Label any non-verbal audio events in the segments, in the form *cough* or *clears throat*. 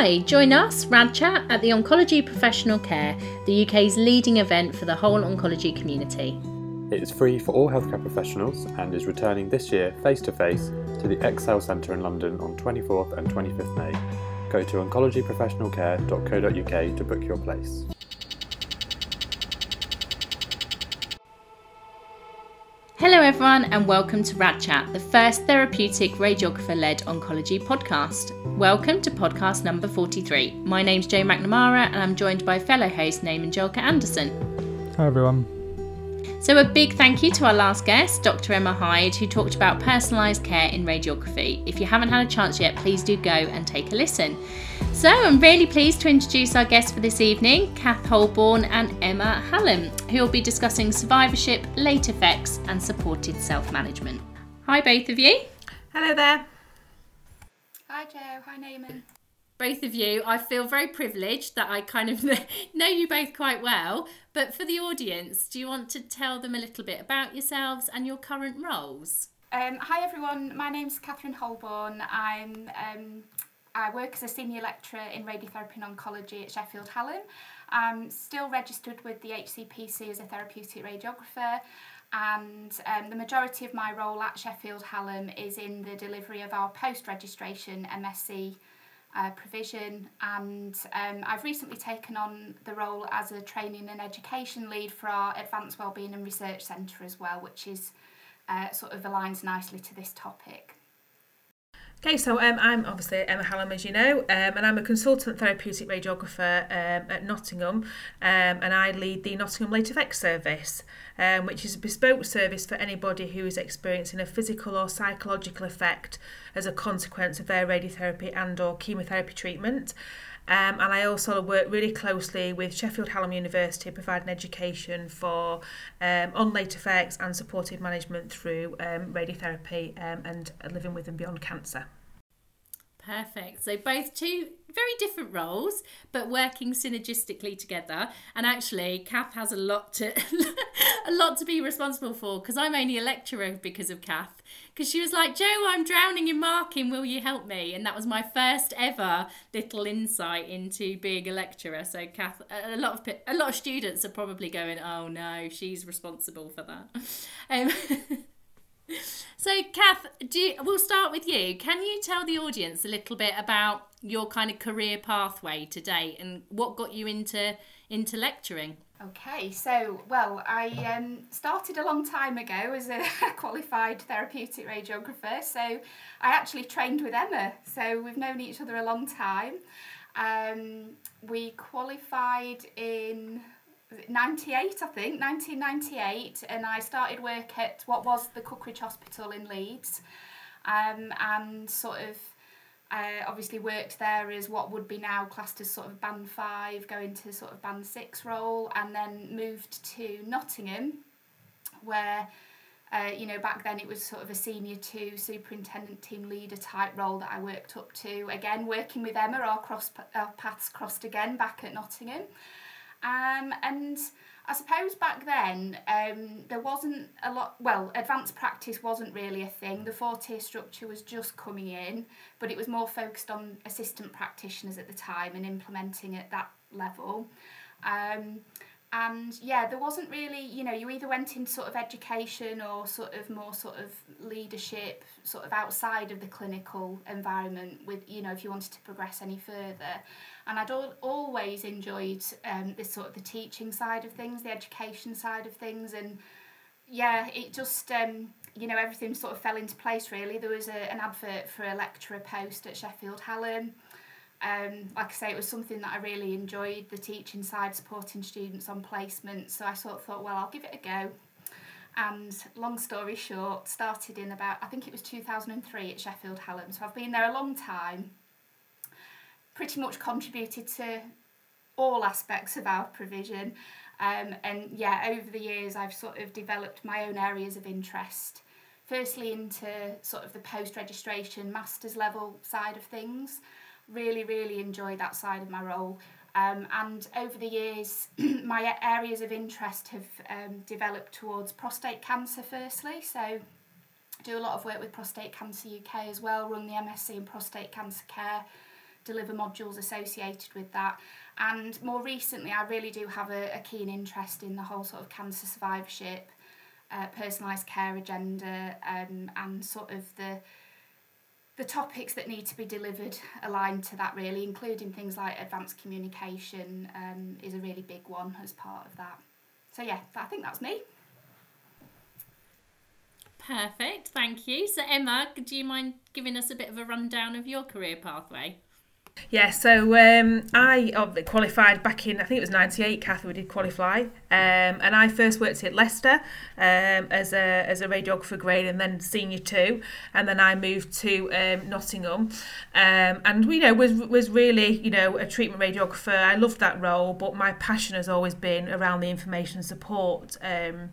Hi, join us, RadChat, at the Oncology Professional Care, the UK's leading event for the whole oncology community. It is free for all healthcare professionals and is returning this year face to face to the Excel Centre in London on 24th and 25th May. Go to oncologyprofessionalcare.co.uk to book your place. Everyone, and welcome to Rad Chat, the first therapeutic radiographer led oncology podcast. Welcome to podcast number 43. My name's Jo McNamara, and I'm joined by fellow host Naman Julka Anderson. Hi, everyone. So, a big thank you to our last guest, Dr. Emma Hyde, who talked about personalised care in radiography. If you haven't had a chance yet, please do go and take a listen. So, I'm really pleased to introduce our guests for this evening, Kath Holborn and Emma Hallam, who will be discussing survivorship, late effects, and supported self management. Hi, both of you. Hello there. Hi, Joe. Hi, Naman both of you. I feel very privileged that I kind of *laughs* know you both quite well. But for the audience, do you want to tell them a little bit about yourselves and your current roles? Um, hi everyone, my name's Catherine Holborn. I'm um, I work as a senior lecturer in radiotherapy and oncology at Sheffield Hallam. I'm still registered with the HCPC as a therapeutic radiographer and um, the majority of my role at Sheffield Hallam is in the delivery of our post-registration MSc uh, provision and um, I've recently taken on the role as a training and education lead for our Advanced Wellbeing and Research Centre as well, which is uh, sort of aligns nicely to this topic. Okay, so um, I'm obviously Emma Hallam, as you know, um, and I'm a consultant therapeutic radiographer um, at Nottingham, um, and I lead the Nottingham Late Effects Service, um, which is a bespoke service for anybody who is experiencing a physical or psychological effect as a consequence of their radiotherapy and or chemotherapy treatment. Um, and I also work really closely with Sheffield Hallam University, providing education for um, on late effects and supportive management through um, radiotherapy um, and living with and beyond cancer. Perfect. So both two very different roles, but working synergistically together. And actually, Kath has a lot to *laughs* a lot to be responsible for because I'm only a lecturer because of Kath. Because she was like, "Joe, I'm drowning in marking. Will you help me? And that was my first ever little insight into being a lecturer. So Kath, a lot of a lot of students are probably going, oh no, she's responsible for that. *laughs* Um, *laughs* so, Kath, you, we'll start with you. Can you tell the audience a little bit about your kind of career pathway to date and what got you into into lecturing? Okay, so well, I um, started a long time ago as a *laughs* qualified therapeutic radiographer. So I actually trained with Emma. So we've known each other a long time. Um, we qualified in 98, I think, 1998, and I started work at what was the Cookridge Hospital in Leeds, um, and sort of uh, obviously worked there as what would be now classed as sort of band five, going to sort of band six role, and then moved to Nottingham, where. Uh, you know, back then it was sort of a senior two superintendent team leader type role that I worked up to. Again, working with Emma, our cross our paths crossed again back at Nottingham. Um, and I suppose back then um, there wasn't a lot, well, advanced practice wasn't really a thing. The four tier structure was just coming in, but it was more focused on assistant practitioners at the time and implementing at that level. Um, and yeah, there wasn't really, you know, you either went in sort of education or sort of more sort of leadership, sort of outside of the clinical environment with, you know, if you wanted to progress any further and I'd al- always enjoyed um, this sort of the teaching side of things, the education side of things, and yeah, it just um, you know everything sort of fell into place really. There was a, an advert for a lecturer post at Sheffield Hallam. Um, like I say, it was something that I really enjoyed the teaching side, supporting students on placement. So I sort of thought, well, I'll give it a go. And long story short, started in about I think it was two thousand and three at Sheffield Hallam. So I've been there a long time pretty much contributed to all aspects of our provision. Um, and yeah, over the years, I've sort of developed my own areas of interest. Firstly, into sort of the post registration master's level side of things. Really, really enjoy that side of my role. Um, and over the years, *clears throat* my areas of interest have um, developed towards prostate cancer, firstly. So, do a lot of work with Prostate Cancer UK as well, run the MSc in prostate cancer care deliver modules associated with that. And more recently, I really do have a, a keen interest in the whole sort of cancer survivorship, uh, personalised care agenda, um, and sort of the the topics that need to be delivered aligned to that really, including things like advanced communication um, is a really big one as part of that. So yeah, I think that's me. Perfect, thank you. So Emma, do you mind giving us a bit of a rundown of your career pathway? Yeah, so um, I qualified back in, I think it was 98, Kathy, we did qualify. Um, and I first worked at Leicester um, as, a, as a radiographer grade and then senior two. And then I moved to um, Nottingham. Um, and, you know, was, was really, you know, a treatment radiographer. I loved that role, but my passion has always been around the information support um,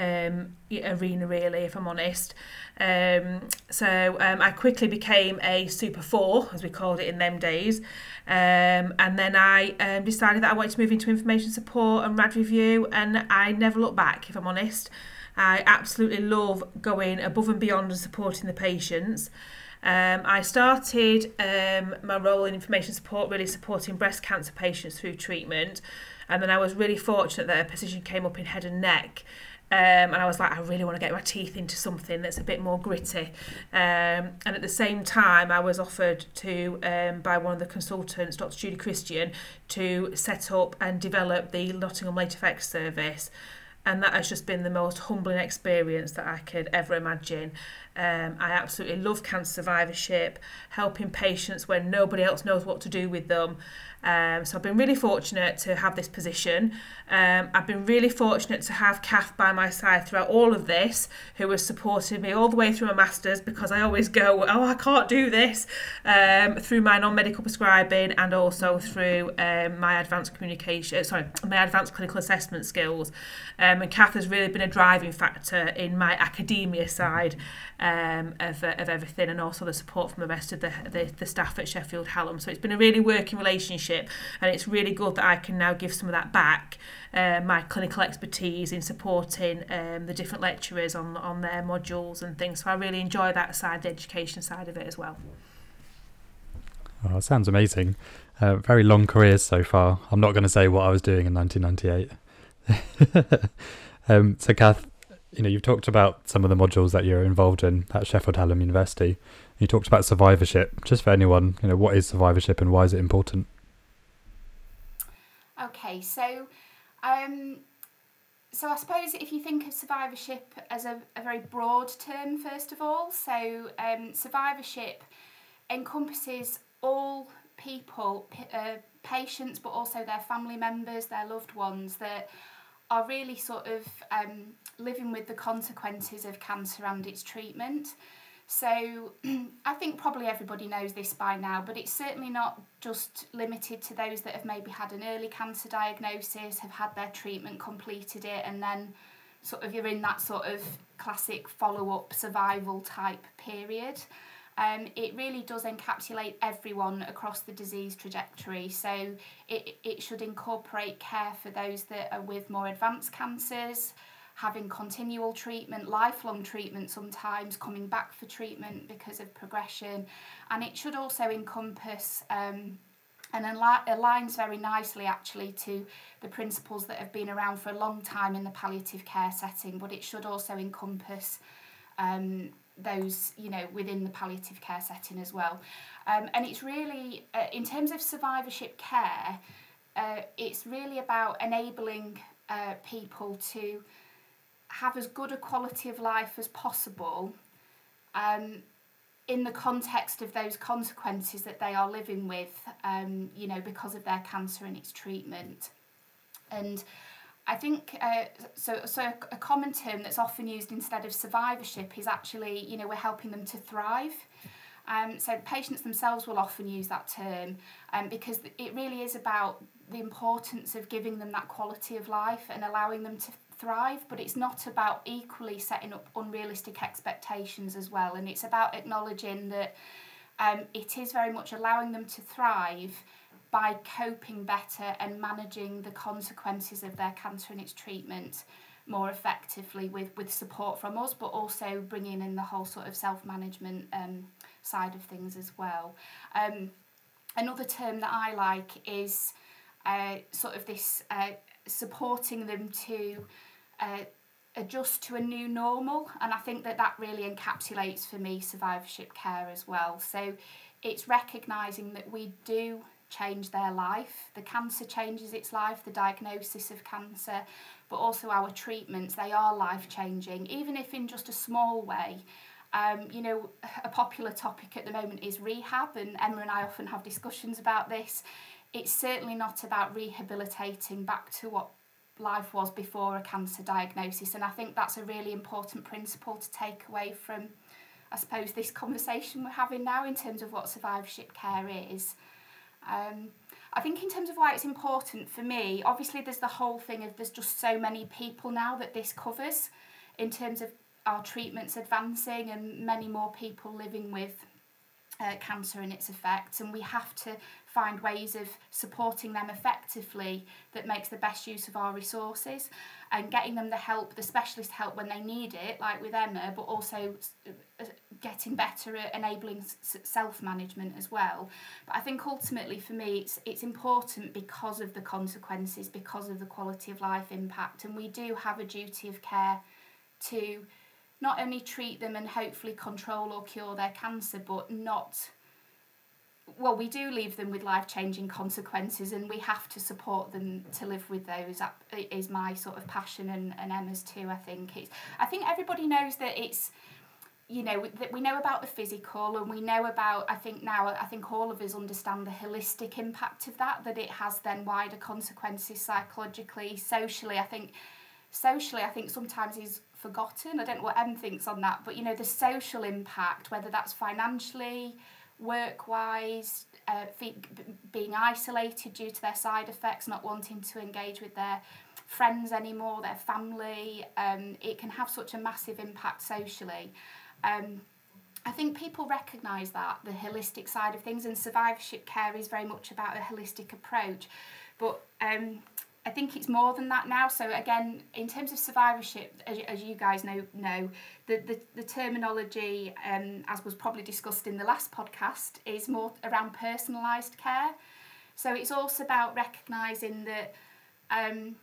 um, arena, really, if I'm honest. Um, so um, I quickly became a Super 4, as we called it in them days. Um, and then I um, decided that I wanted to move into information support and rad review, and I never looked back, if I'm honest. I absolutely love going above and beyond and supporting the patients. Um, I started um, my role in information support, really supporting breast cancer patients through treatment. And then I was really fortunate that a position came up in head and neck. Um, and I was like, I really want to get my teeth into something that's a bit more gritty. Um, and at the same time, I was offered to, um, by one of the consultants, Dr. Judy Christian, to set up and develop the Nottingham Late Effects Service. And that has just been the most humbling experience that I could ever imagine. Um, I absolutely love cancer survivorship, helping patients when nobody else knows what to do with them. Um, so I've been really fortunate to have this position. Um, I've been really fortunate to have Kath by my side throughout all of this, who has supported me all the way through my masters because I always go, oh, I can't do this, um, through my non-medical prescribing and also through um, my advanced communication, sorry, my advanced clinical assessment skills. Um, and Kath has really been a driving factor in my academia side um, of, uh, of everything and also the support from the rest of the, the, the staff at Sheffield Hallam. So it's been a really working relationship and it's really good that I can now give some of that back, uh, my clinical expertise in supporting um, the different lecturers on, on their modules and things. So I really enjoy that side, the education side of it as well. Oh, sounds amazing. Uh, very long careers so far. I'm not going to say what I was doing in 1998. *laughs* um, so, Kath, you know, you've talked about some of the modules that you're involved in at Sheffield Hallam University. You talked about survivorship. Just for anyone, you know, what is survivorship and why is it important? Okay, so um, so I suppose if you think of survivorship as a, a very broad term, first of all, so um, survivorship encompasses all people, uh, patients, but also their family members, their loved ones that are really sort of um, living with the consequences of cancer and its treatment. So *clears throat* I think probably everybody knows this by now, but it's certainly not just limited to those that have maybe had an early cancer diagnosis, have had their treatment, completed it, and then sort of you're in that sort of classic follow up survival type period. Um, it really does encapsulate everyone across the disease trajectory. So it, it should incorporate care for those that are with more advanced cancers, having continual treatment, lifelong treatment sometimes, coming back for treatment because of progression. And it should also encompass um, and aligns very nicely actually to the principles that have been around for a long time in the palliative care setting, but it should also encompass um, those you know within the palliative care setting as well. Um, and it's really uh, in terms of survivorship care, uh, it's really about enabling uh, people to have as good a quality of life as possible um, in the context of those consequences that they are living with, um, you know, because of their cancer and its treatment. And I think uh, so. So a common term that's often used instead of survivorship is actually, you know, we're helping them to thrive. Um, so patients themselves will often use that term um, because it really is about the importance of giving them that quality of life and allowing them to thrive, but it's not about equally setting up unrealistic expectations as well. And it's about acknowledging that um, it is very much allowing them to thrive by coping better and managing the consequences of their cancer and its treatment more effectively with, with support from us, but also bringing in the whole sort of self management um, side of things as well. Um, another term that I like is uh, sort of this uh, supporting them to uh, adjust to a new normal, and I think that that really encapsulates for me survivorship care as well. So it's recognizing that we do change their life. The cancer changes its life, the diagnosis of cancer, but also our treatments, they are life changing, even if in just a small way. Um, you know, a popular topic at the moment is rehab, and Emma and I often have discussions about this. It's certainly not about rehabilitating back to what life was before a cancer diagnosis, and I think that's a really important principle to take away from, I suppose, this conversation we're having now in terms of what survivorship care is. Um, I think in terms of why it's important for me, obviously there's the whole thing of there's just so many people now that this covers in terms of our treatments advancing and many more people living with uh, cancer and its effects and we have to find ways of supporting them effectively that makes the best use of our resources and getting them the help, the specialist help when they need it, like with Emma, but also uh, getting better at enabling self management as well. But I think ultimately for me, it's it's important because of the consequences, because of the quality of life impact, and we do have a duty of care to not only treat them and hopefully control or cure their cancer, but not well, we do leave them with life changing consequences, and we have to support them to live with those. Is my sort of passion, and, and Emma's too. I think it's. I think everybody knows that it's. You know that we know about the physical, and we know about. I think now, I think all of us understand the holistic impact of that. That it has then wider consequences psychologically, socially. I think, socially, I think sometimes is forgotten. I don't know what Em thinks on that, but you know the social impact, whether that's financially work wise, uh, being isolated due to their side effects, not wanting to engage with their friends anymore, their family. Um, it can have such a massive impact socially. Um, I think people recognise that, the holistic side of things, and survivorship care is very much about a holistic approach. But um, I think it's more than that now. So again, in terms of survivorship, as, as you guys know, know the, the, the terminology, um, as was probably discussed in the last podcast, is more around personalised care. So it's also about recognising that, um,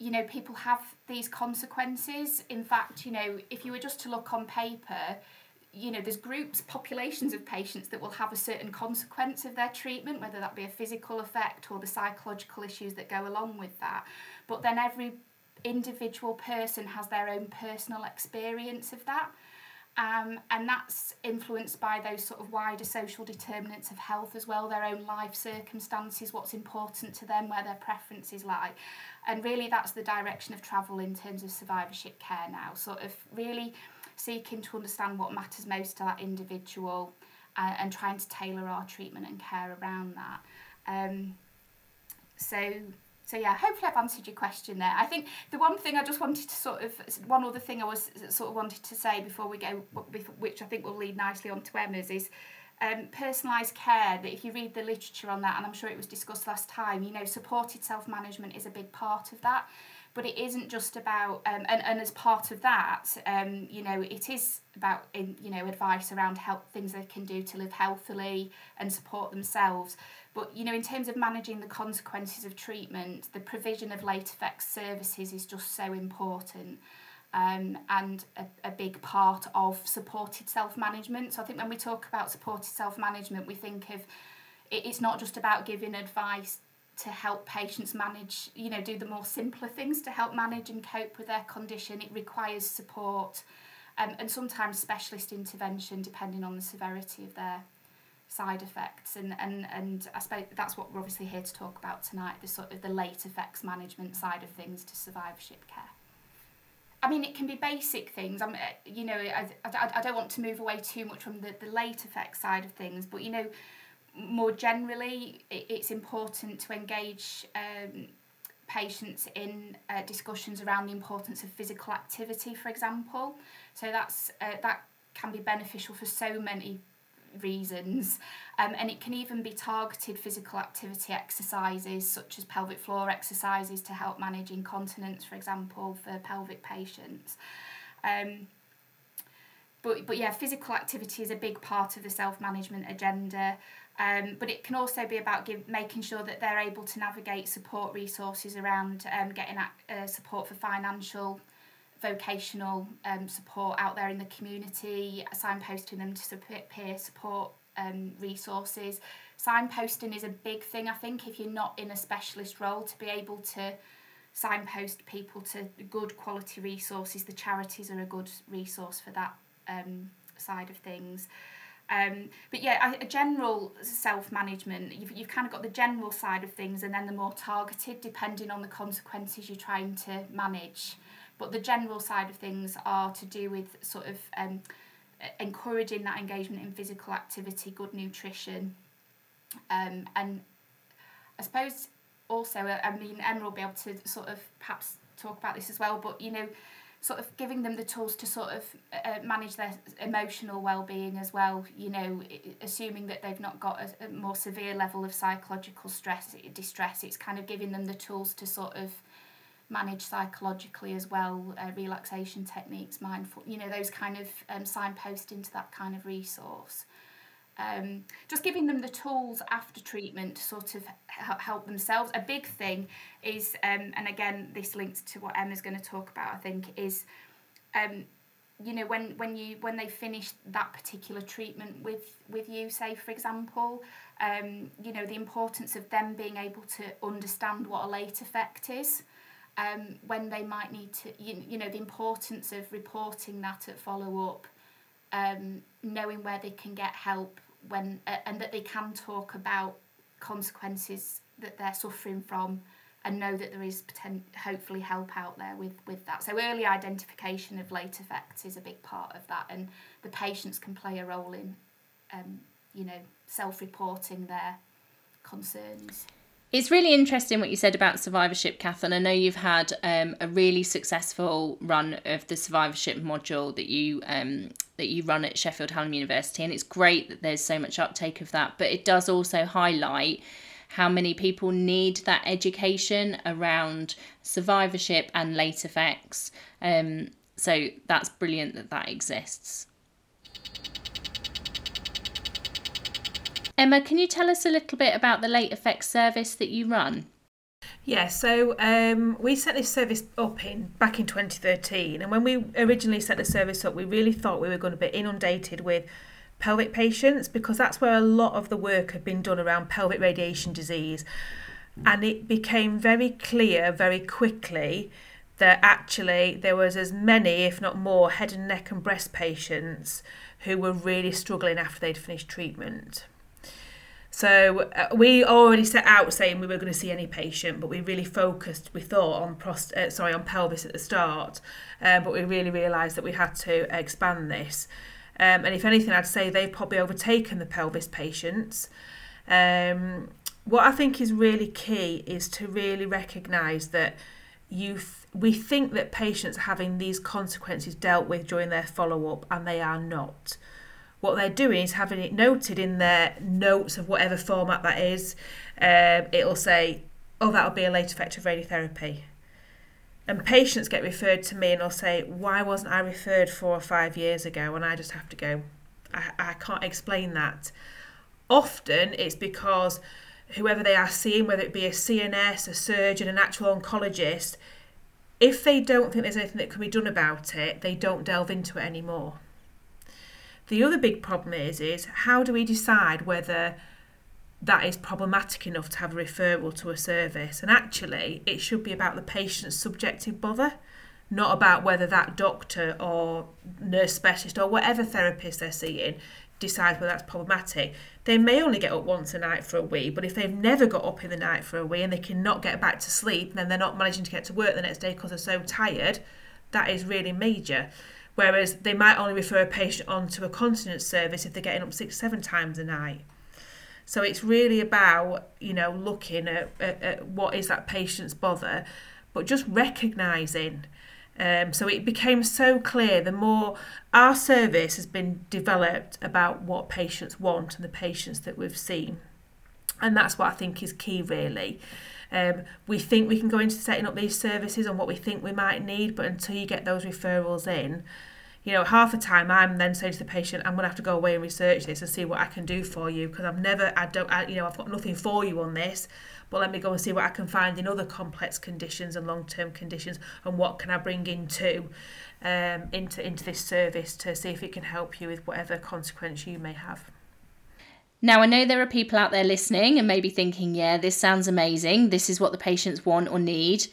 you know, people have these consequences. In fact, you know, if you were just to look on paper, you know, there's groups, populations of patients that will have a certain consequence of their treatment, whether that be a physical effect or the psychological issues that go along with that. But then every individual person has their own personal experience of that. Um, and that's influenced by those sort of wider social determinants of health as well, their own life circumstances, what's important to them, where their preferences lie. And really, that's the direction of travel in terms of survivorship care now, sort of really seeking to understand what matters most to that individual uh, and trying to tailor our treatment and care around that. Um, so so yeah, hopefully I've answered your question there. I think the one thing I just wanted to sort of one other thing I was sort of wanted to say before we go, which I think will lead nicely on to Emma's, is um, personalised care. That if you read the literature on that, and I'm sure it was discussed last time, you know, supported self management is a big part of that but it isn't just about um, and, and as part of that um, you know it is about in, you know advice around help things they can do to live healthily and support themselves. But you know in terms of managing the consequences of treatment the provision of late effects services is just so important um, and a, a big part of supported self-management. So i think when we talk about supported self-management we think of it, it's not just about giving advice to help patients manage, you know, do the more simpler things to help manage and cope with their condition. It requires support um, and sometimes specialist intervention depending on the severity of their side effects and, and, and I suppose that's what we're obviously here to talk about tonight, the sort of the late effects management side of things to survivorship care. I mean, it can be basic things. I'm, you know, I, I, I don't want to move away too much from the, the late effects side of things, but you know, more generally, it's important to engage um, patients in uh, discussions around the importance of physical activity, for example. So that's uh, that can be beneficial for so many reasons, um, and it can even be targeted physical activity exercises such as pelvic floor exercises to help manage incontinence, for example, for pelvic patients. Um, but but yeah, physical activity is a big part of the self management agenda. Um, but it can also be about give, making sure that they're able to navigate support resources around um, getting uh, support for financial, vocational um, support out there in the community, signposting them to peer support um, resources. Signposting is a big thing, I think, if you're not in a specialist role, to be able to signpost people to good quality resources. The charities are a good resource for that um, side of things. Um, but yeah, a, general self management, you've, you've kind of got the general side of things and then the more targeted, depending on the consequences you're trying to manage. But the general side of things are to do with sort of um, encouraging that engagement in physical activity, good nutrition, um, and I suppose also, I mean, Emma will be able to sort of perhaps talk about this as well, but you know, sort of giving them the tools to sort of uh, manage their emotional well-being as well you know assuming that they've not got a, a, more severe level of psychological stress distress. It's kind of giving them the tools to sort of manage psychologically as well uh, relaxation techniques mindful you know those kind of um, signpost into that kind of resource um, just giving them the tools after treatment to sort of help themselves. A big thing is, um, and again, this links to what Emma's going to talk about. I think is, um, you know, when when you when they finish that particular treatment with with you, say for example, um, you know, the importance of them being able to understand what a late effect is. Um, when they might need to, you, you know, the importance of reporting that at follow up, um, knowing where they can get help when uh, and that they can talk about consequences that they're suffering from and know that there is potent, hopefully help out there with, with that. So early identification of late effects is a big part of that and the patients can play a role in um, you know self-reporting their concerns. It's really interesting what you said about survivorship, Kath, and I know you've had um, a really successful run of the survivorship module that you um, that you run at Sheffield Hallam University, and it's great that there's so much uptake of that. But it does also highlight how many people need that education around survivorship and late effects. Um, so that's brilliant that that exists. Emma, can you tell us a little bit about the late effects service that you run? Yeah, so um, we set this service up in back in 2013, and when we originally set the service up, we really thought we were going to be inundated with pelvic patients because that's where a lot of the work had been done around pelvic radiation disease, and it became very clear very quickly that actually there was as many, if not more, head and neck and breast patients who were really struggling after they'd finished treatment. So uh, we already set out saying we were going to see any patient, but we really focused, we thought, on prost- uh, sorry on pelvis at the start, um, but we really realised that we had to expand this. Um, and if anything, I'd say they've probably overtaken the pelvis patients. Um, what I think is really key is to really recognise that you th- we think that patients are having these consequences dealt with during their follow up, and they are not what they're doing is having it noted in their notes of whatever format that is. Um, it'll say, oh, that'll be a late effect of radiotherapy. And patients get referred to me and they'll say, why wasn't I referred four or five years ago? And I just have to go, I, I can't explain that. Often it's because whoever they are seeing, whether it be a CNS, a surgeon, an actual oncologist, if they don't think there's anything that can be done about it, they don't delve into it anymore. The other big problem is is how do we decide whether that is problematic enough to have a referral to a service? And actually, it should be about the patient's subjective bother, not about whether that doctor or nurse specialist or whatever therapist they're seeing decides whether that's problematic. They may only get up once a night for a wee, but if they've never got up in the night for a wee and they cannot get back to sleep, then they're not managing to get to work the next day because they're so tired, that is really major. Whereas they might only refer a patient on to a continence service if they're getting up six, seven times a night. So it's really about, you know, looking at, at, at what is that patient's bother, but just recognising. Um, so it became so clear the more our service has been developed about what patients want and the patients that we've seen. And that's what I think is key, really. Um, we think we can go into setting up these services and what we think we might need, but until you get those referrals in, you know, half the time I'm then saying to the patient, I'm going to have to go away and research this and see what I can do for you because I've never, I don't, I, you know, I've got nothing for you on this, but let me go and see what I can find in other complex conditions and long-term conditions and what can I bring into, um, into, into this service to see if it can help you with whatever consequence you may have. Now, I know there are people out there listening and maybe thinking, yeah, this sounds amazing. This is what the patients want or need.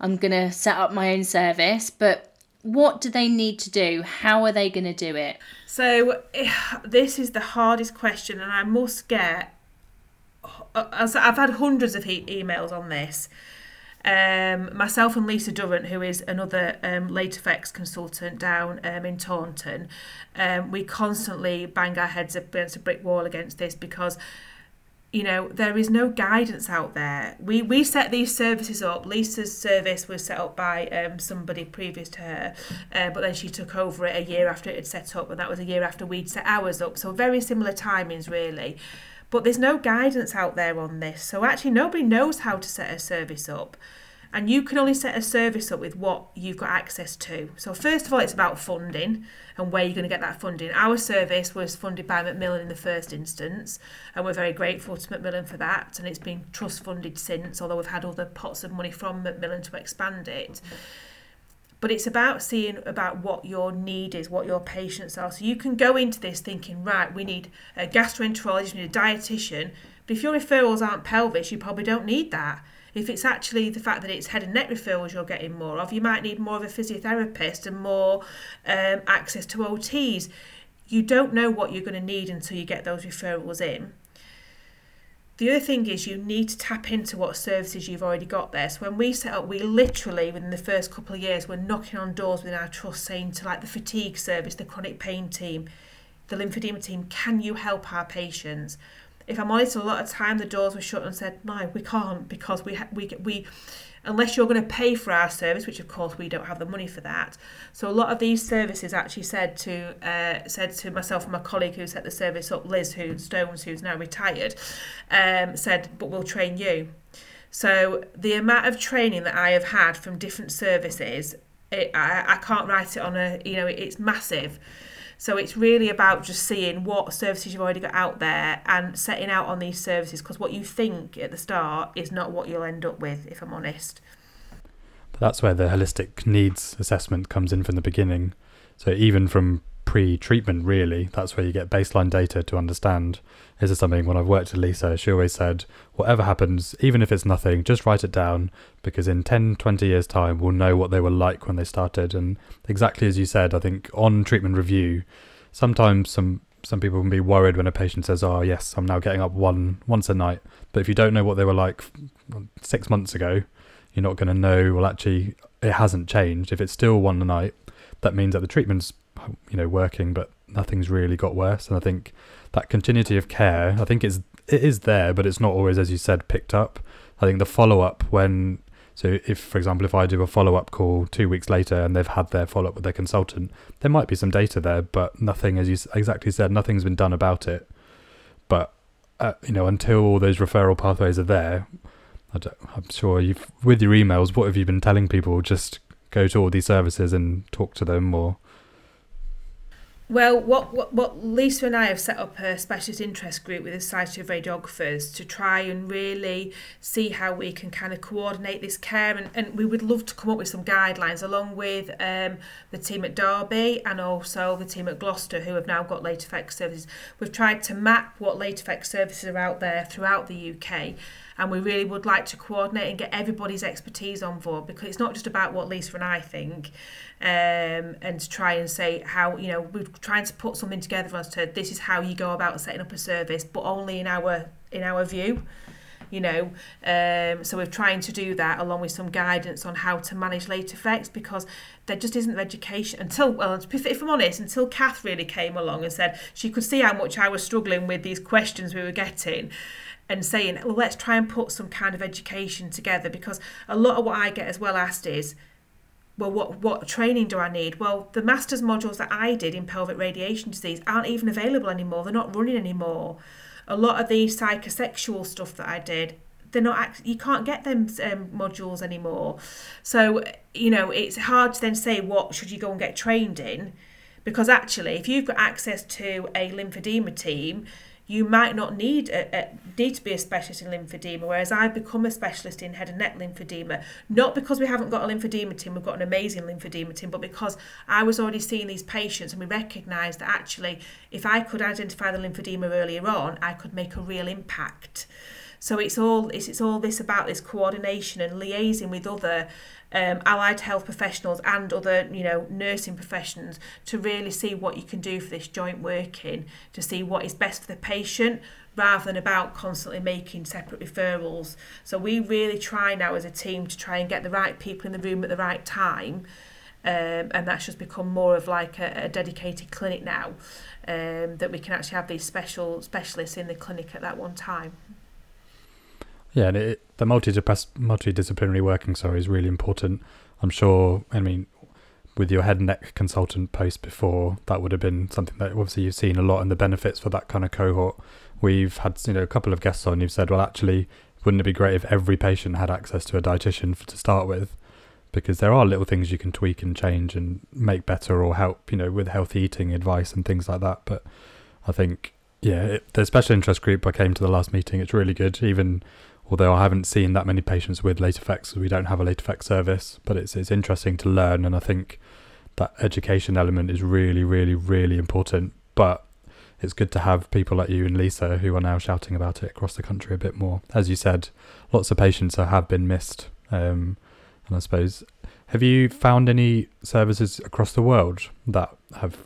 I'm going to set up my own service. But what do they need to do? How are they going to do it? So, eh, this is the hardest question, and I must get. Uh, I've had hundreds of emails on this. Um, myself and Lisa Durrant, who is another um, late effects consultant down um, in Taunton, um, we constantly bang our heads against a brick wall against this because you know there is no guidance out there. We we set these services up. Lisa's service was set up by um, somebody previous to her uh, but then she took over it a year after it had set up and that was a year after we'd set ours up. So very similar timings really but there's no guidance out there on this so actually nobody knows how to set a service up and you can only set a service up with what you've got access to. So first of all, it's about funding and where you're going to get that funding. Our service was funded by Macmillan in the first instance, and we're very grateful to Macmillan for that. And it's been trust funded since, although we've had other pots of money from Macmillan to expand it. But it's about seeing about what your need is, what your patients are. So you can go into this thinking, right, we need a gastroenterologist, we need a dietitian. But if your referrals aren't pelvis, you probably don't need that if it's actually the fact that it's head and neck referrals you're getting more of, you might need more of a physiotherapist and more um, access to OTs. You don't know what you're going to need until you get those referrals in. The other thing is you need to tap into what services you've already got there. So when we set up, we literally within the first couple of years were knocking on doors within our trust saying to like the fatigue service, the chronic pain team, the lymphedema team, can you help our patients? if I'm honest, a lot of time the doors were shut and said, "No, we can't because we ha- we we." Unless you're going to pay for our service, which of course we don't have the money for that, so a lot of these services actually said to uh, said to myself and my colleague who set the service up, Liz, who Stones, who's now retired, um, said, "But we'll train you." So the amount of training that I have had from different services, it, I, I can't write it on a you know it's massive. So it's really about just seeing what services you've already got out there and setting out on these services because what you think at the start is not what you'll end up with, if I'm honest. But that's where the holistic needs assessment comes in from the beginning. So even from pre-treatment, really, that's where you get baseline data to understand. This is something when I've worked with Lisa, she always said, whatever happens, even if it's nothing, just write it down because in 10, 20 years' time, we'll know what they were like when they started. And exactly as you said, I think on treatment review, sometimes some some people can be worried when a patient says, "Oh, yes, I'm now getting up one once a night." But if you don't know what they were like six months ago, you're not going to know. Well, actually, it hasn't changed. If it's still one a night, that means that the treatment's you know working, but nothing's really got worse. And I think that continuity of care, I think it's it is there, but it's not always, as you said, picked up. I think the follow up when so if, for example, if I do a follow up call two weeks later and they've had their follow up with their consultant, there might be some data there, but nothing, as you exactly said, nothing's been done about it. But uh, you know, until all those referral pathways are there, I am sure you've with your emails. What have you been telling people? Just go to all these services and talk to them, or well, what, what, what Lisa and I have set up a specialist interest group with the Society of Radiographers to try and really see how we can kind of coordinate this care. And, and we would love to come up with some guidelines along with um, the team at Derby and also the team at Gloucester who have now got late effect services. We've tried to map what late effect services are out there throughout the UK and we really would like to coordinate and get everybody's expertise on board because it's not just about what Lisa and I think um, and to try and say how you know we're trying to put something together as to this is how you go about setting up a service but only in our in our view you know. Um, so we're trying to do that along with some guidance on how to manage late effects because there just isn't education until well if I'm honest until Kath really came along and said she could see how much I was struggling with these questions we were getting and saying, well, let's try and put some kind of education together because a lot of what I get as well asked is, well, what, what training do I need? Well, the master's modules that I did in pelvic radiation disease aren't even available anymore. They're not running anymore. A lot of the psychosexual stuff that I did, they're not. You can't get them um, modules anymore. So you know, it's hard to then say what should you go and get trained in Because actually, if you've got access to a lymphedema team, you might not need a, a, need to be a specialist in lymphedema. Whereas I've become a specialist in head and neck lymphedema, not because we haven't got a lymphedema team, we've got an amazing lymphedema team, but because I was already seeing these patients and we recognised that actually, if I could identify the lymphedema earlier on, I could make a real impact. So it's all it's, it's all this about this coordination and liaising with other um, allied health professionals and other you know nursing professions to really see what you can do for this joint working to see what is best for the patient rather than about constantly making separate referrals. So we really try now as a team to try and get the right people in the room at the right time. Um, and that's just become more of like a, a dedicated clinic now um, that we can actually have these special specialists in the clinic at that one time. Yeah, and it, the multidisciplinary working, sorry, is really important. I'm sure, I mean, with your head and neck consultant post before, that would have been something that obviously you've seen a lot and the benefits for that kind of cohort. We've had, you know, a couple of guests on who've said, well, actually, wouldn't it be great if every patient had access to a dietitian for, to start with? Because there are little things you can tweak and change and make better or help, you know, with healthy eating advice and things like that. But I think, yeah, it, the special interest group I came to the last meeting, it's really good. Even although I haven't seen that many patients with late effects, we don't have a late effect service, but it's it's interesting to learn, and I think that education element is really, really, really important. But it's good to have people like you and Lisa who are now shouting about it across the country a bit more. As you said, lots of patients have been missed, um, and I suppose have you found any services across the world that have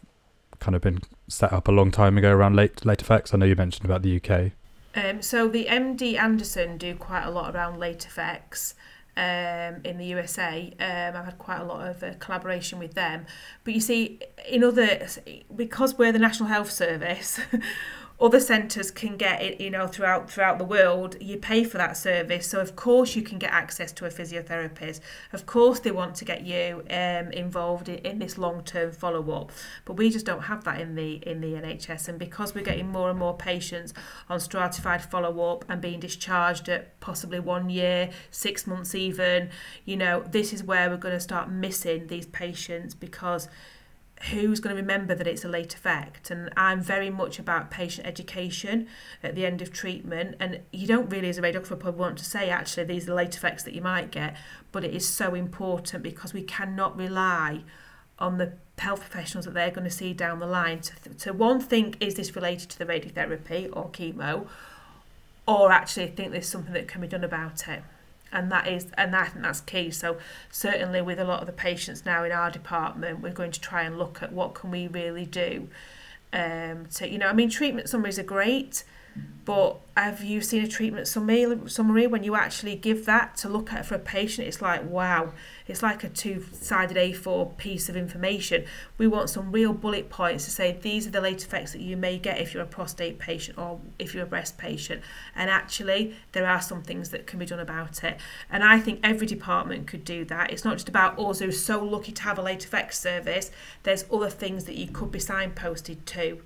kind of been set up a long time ago around late late effects? I know you mentioned about the UK. Um, so the MD Anderson do quite a lot around late effects um, in the USA. Um, I've had quite a lot of uh, collaboration with them. But you see, in other, because we're the National Health Service, *laughs* other centres can get it, you know, throughout throughout the world. You pay for that service, so of course you can get access to a physiotherapist. Of course they want to get you um, involved in, in this long term follow up, but we just don't have that in the in the NHS. And because we're getting more and more patients on stratified follow up and being discharged at possibly one year, six months even, you know, this is where we're going to start missing these patients because who's going to remember that it's a late effect and I'm very much about patient education at the end of treatment and you don't really as a radiographer probably want to say actually these are the late effects that you might get but it is so important because we cannot rely on the health professionals that they're going to see down the line to, to one think is this related to the radiotherapy or chemo? or actually think there's something that can be done about it and that is and I think that's key so certainly with a lot of the patients now in our department we're going to try and look at what can we really do um to you know I mean treatment summaries are great but have you seen a treatment summary, summary when you actually give that to look at for a patient? It's like, wow, it's like a two sided A4 piece of information. We want some real bullet points to say these are the late effects that you may get if you're a prostate patient or if you're a breast patient. And actually, there are some things that can be done about it. And I think every department could do that. It's not just about us so lucky to have a late effects service, there's other things that you could be signposted to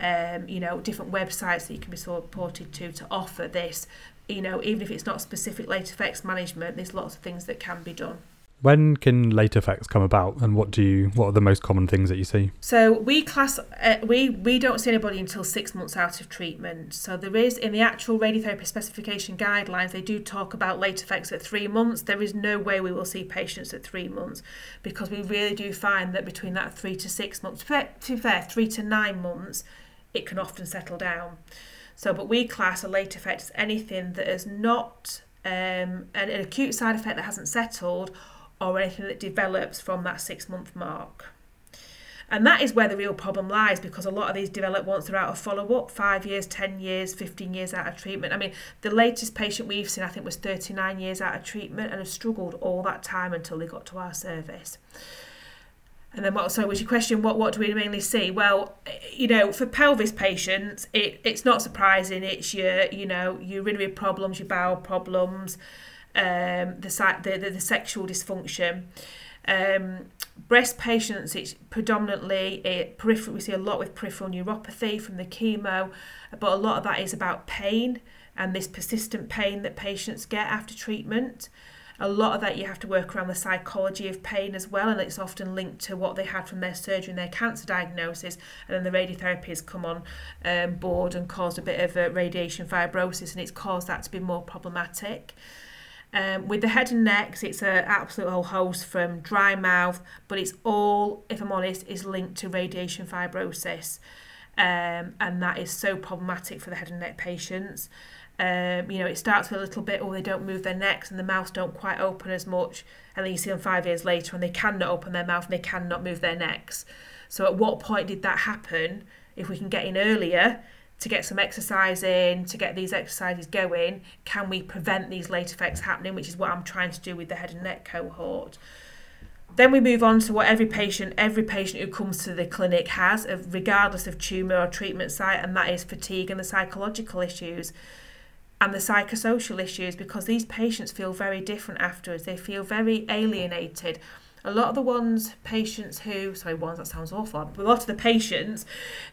um, you know, different websites that you can be supported to to offer this. You know, even if it's not specific late effects management, there's lots of things that can be done. When can late effects come about, and what do you? What are the most common things that you see? So we class uh, we we don't see anybody until six months out of treatment. So there is in the actual radiotherapy specification guidelines, they do talk about late effects at three months. There is no way we will see patients at three months because we really do find that between that three to six months, to fair, three to nine months, it can often settle down. So, but we class a late effect as anything that is not um, an, an acute side effect that hasn't settled or anything that develops from that six month mark. And that is where the real problem lies because a lot of these develop once they're out of follow up five years, 10 years, 15 years out of treatment. I mean, the latest patient we've seen, I think, was 39 years out of treatment and has struggled all that time until they got to our service. And then what? Sorry, was your question? What what do we mainly see? Well, you know, for pelvis patients, it, it's not surprising. It's your you know urinary problems, your bowel problems, um, the, the, the the sexual dysfunction. Um, breast patients, it's predominantly a peripheral. We see a lot with peripheral neuropathy from the chemo, but a lot of that is about pain and this persistent pain that patients get after treatment. A lot of that you have to work around the psychology of pain as well, and it's often linked to what they had from their surgery and their cancer diagnosis, and then the radiotherapy has come on um, board and caused a bit of a radiation fibrosis, and it's caused that to be more problematic. Um, with the head and neck, it's an absolute whole host from dry mouth, but it's all, if I'm honest, is linked to radiation fibrosis. Um, and that is so problematic for the head and neck patients. Um, you know, it starts with a little bit, or they don't move their necks and the mouths don't quite open as much. And then you see them five years later and they cannot open their mouth and they cannot move their necks. So, at what point did that happen? If we can get in earlier, to get some exercise in, to get these exercises going, can we prevent these late effects happening, which is what I'm trying to do with the head and neck cohort. Then we move on to what every patient, every patient who comes to the clinic has, regardless of tumour or treatment site, and that is fatigue and the psychological issues and the psychosocial issues because these patients feel very different afterwards. They feel very alienated a lot of the ones patients who sorry ones that sounds awful but a lot of the patients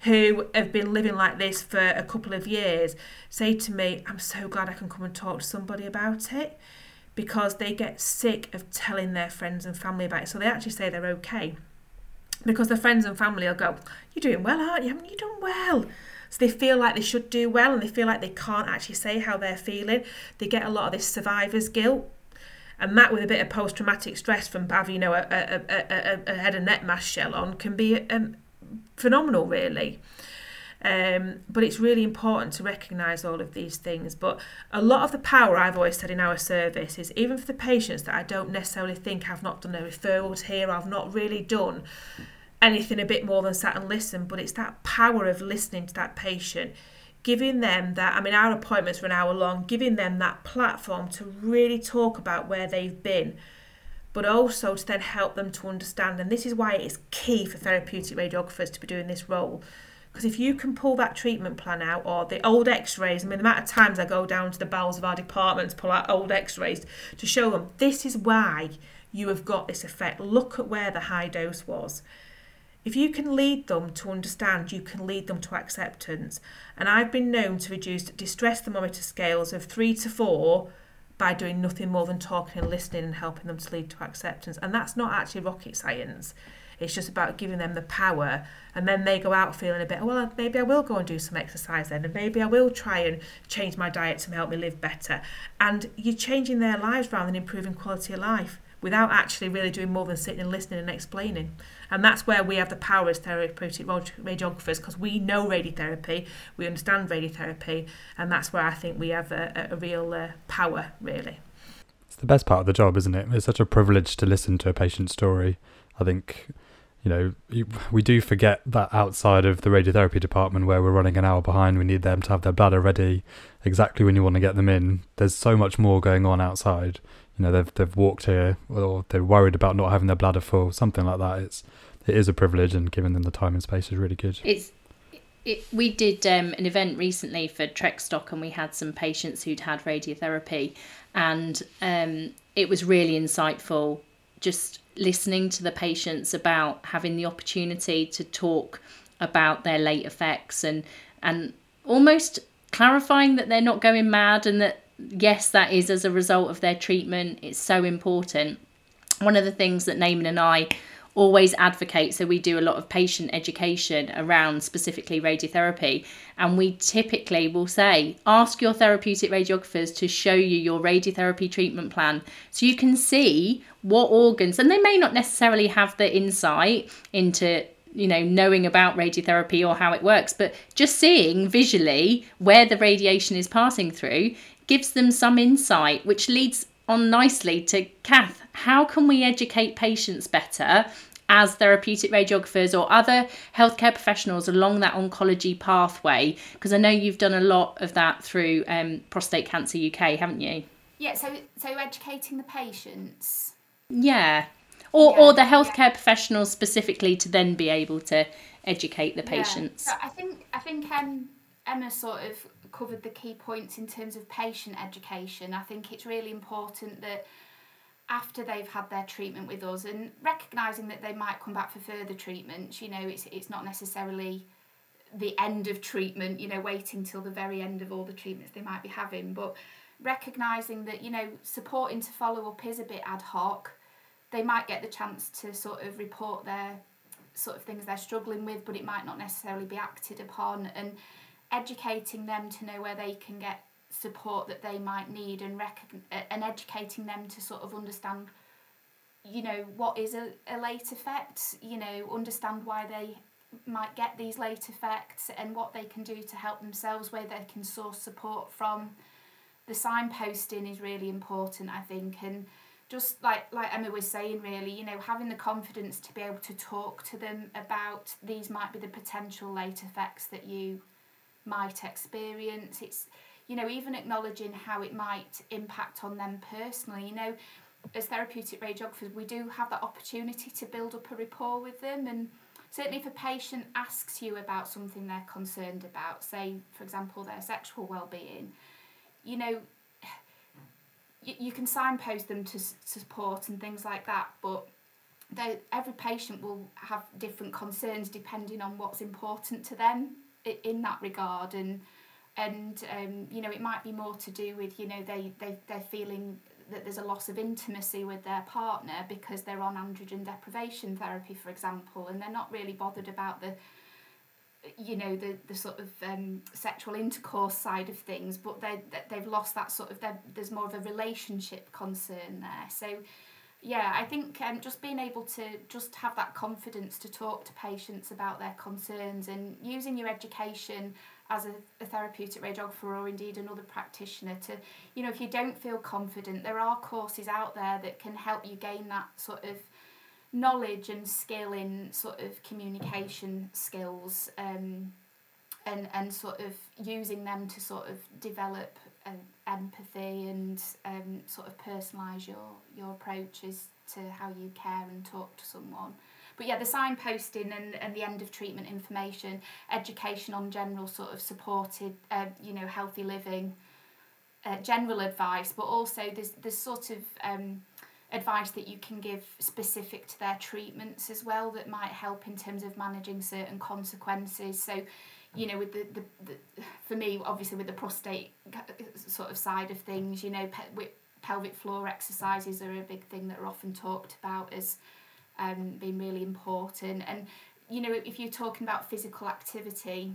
who have been living like this for a couple of years say to me i'm so glad i can come and talk to somebody about it because they get sick of telling their friends and family about it. So they actually say they're okay because their friends and family will go you're doing well aren't you? Haven't you done well? So they feel like they should do well and they feel like they can't actually say how they're feeling. They get a lot of this survivor's guilt and that with a bit of post-traumatic stress from having you know a, a, a, a, head and neck mass shell on can be um, phenomenal really um, but it's really important to recognise all of these things. But a lot of the power I've always said in our service is even for the patients that I don't necessarily think have not done a referrals here, I've not really done anything a bit more than sat and listen, but it's that power of listening to that patient giving them that, I mean, our appointments are an hour long, giving them that platform to really talk about where they've been, but also to then help them to understand. And this is why it's key for therapeutic radiographers to be doing this role. Because if you can pull that treatment plan out or the old x rays, I mean, the amount of times I go down to the bowels of our department to pull out old x rays to show them this is why you have got this effect. Look at where the high dose was. If you can lead them to understand, you can lead them to acceptance. And I've been known to reduce distress thermometer scales of three to four by doing nothing more than talking and listening and helping them to lead to acceptance. And that's not actually rocket science. It's just about giving them the power, and then they go out feeling a bit. Well, maybe I will go and do some exercise then, and maybe I will try and change my diet to help me live better. And you're changing their lives rather than improving quality of life without actually really doing more than sitting and listening and explaining. And that's where we have the power as therapeutic radiographers because we know radiotherapy, we understand radiotherapy, and that's where I think we have a, a real uh, power, really. It's the best part of the job, isn't it? It's such a privilege to listen to a patient's story. I think, you know, we do forget that outside of the radiotherapy department where we're running an hour behind, we need them to have their bladder ready exactly when you want to get them in. There's so much more going on outside you know they've they've walked here or they're worried about not having their bladder full, something like that. It's it is a privilege, and giving them the time and space is really good. It's it, we did um, an event recently for Trekstock, and we had some patients who'd had radiotherapy, and um, it was really insightful. Just listening to the patients about having the opportunity to talk about their late effects and and almost clarifying that they're not going mad and that yes, that is as a result of their treatment. It's so important. One of the things that Naman and I always advocate, so we do a lot of patient education around specifically radiotherapy, and we typically will say, ask your therapeutic radiographers to show you your radiotherapy treatment plan so you can see what organs, and they may not necessarily have the insight into you know knowing about radiotherapy or how it works but just seeing visually where the radiation is passing through gives them some insight, which leads on nicely to Kath. How can we educate patients better as therapeutic radiographers or other healthcare professionals along that oncology pathway? Because I know you've done a lot of that through um, Prostate Cancer UK, haven't you? Yeah, so so educating the patients. Yeah. Or, yeah, or the healthcare yeah. professionals specifically to then be able to educate the patients. Yeah. So I think I think um, Emma sort of covered the key points in terms of patient education. I think it's really important that after they've had their treatment with us and recognizing that they might come back for further treatments, you know, it's it's not necessarily the end of treatment, you know, waiting till the very end of all the treatments they might be having, but recognizing that, you know, supporting to follow up is a bit ad hoc. They might get the chance to sort of report their sort of things they're struggling with, but it might not necessarily be acted upon and educating them to know where they can get support that they might need and and educating them to sort of understand you know what is a, a late effect you know understand why they might get these late effects and what they can do to help themselves where they can source support from. The signposting is really important i think and just like like Emma was saying really you know having the confidence to be able to talk to them about these might be the potential late effects that you might experience. It's you know even acknowledging how it might impact on them personally. You know as therapeutic radiographers we do have that opportunity to build up a rapport with them. And certainly if a patient asks you about something they're concerned about say for example their sexual well-being you know you, you can signpost them to support and things like that. But every patient will have different concerns depending on what's important to them in that regard and and um, you know it might be more to do with you know they, they they're feeling that there's a loss of intimacy with their partner because they're on androgen deprivation therapy for example and they're not really bothered about the you know the the sort of um, sexual intercourse side of things but they they've lost that sort of there's more of a relationship concern there. So yeah i think um, just being able to just have that confidence to talk to patients about their concerns and using your education as a, a therapeutic radiographer or indeed another practitioner to you know if you don't feel confident there are courses out there that can help you gain that sort of knowledge and skill in sort of communication skills um, and and sort of using them to sort of develop empathy and um, sort of personalize your your approaches to how you care and talk to someone but yeah, the signposting and, and the end of treatment information, education on general sort of supported, uh, you know, healthy living, uh, general advice, but also there's, there's sort of um, advice that you can give specific to their treatments as well that might help in terms of managing certain consequences. So, you know, with the, the, the for me, obviously with the prostate sort of side of things, you know, pe- pelvic floor exercises are a big thing that are often talked about as um, being really important. And, you know, if you're talking about physical activity,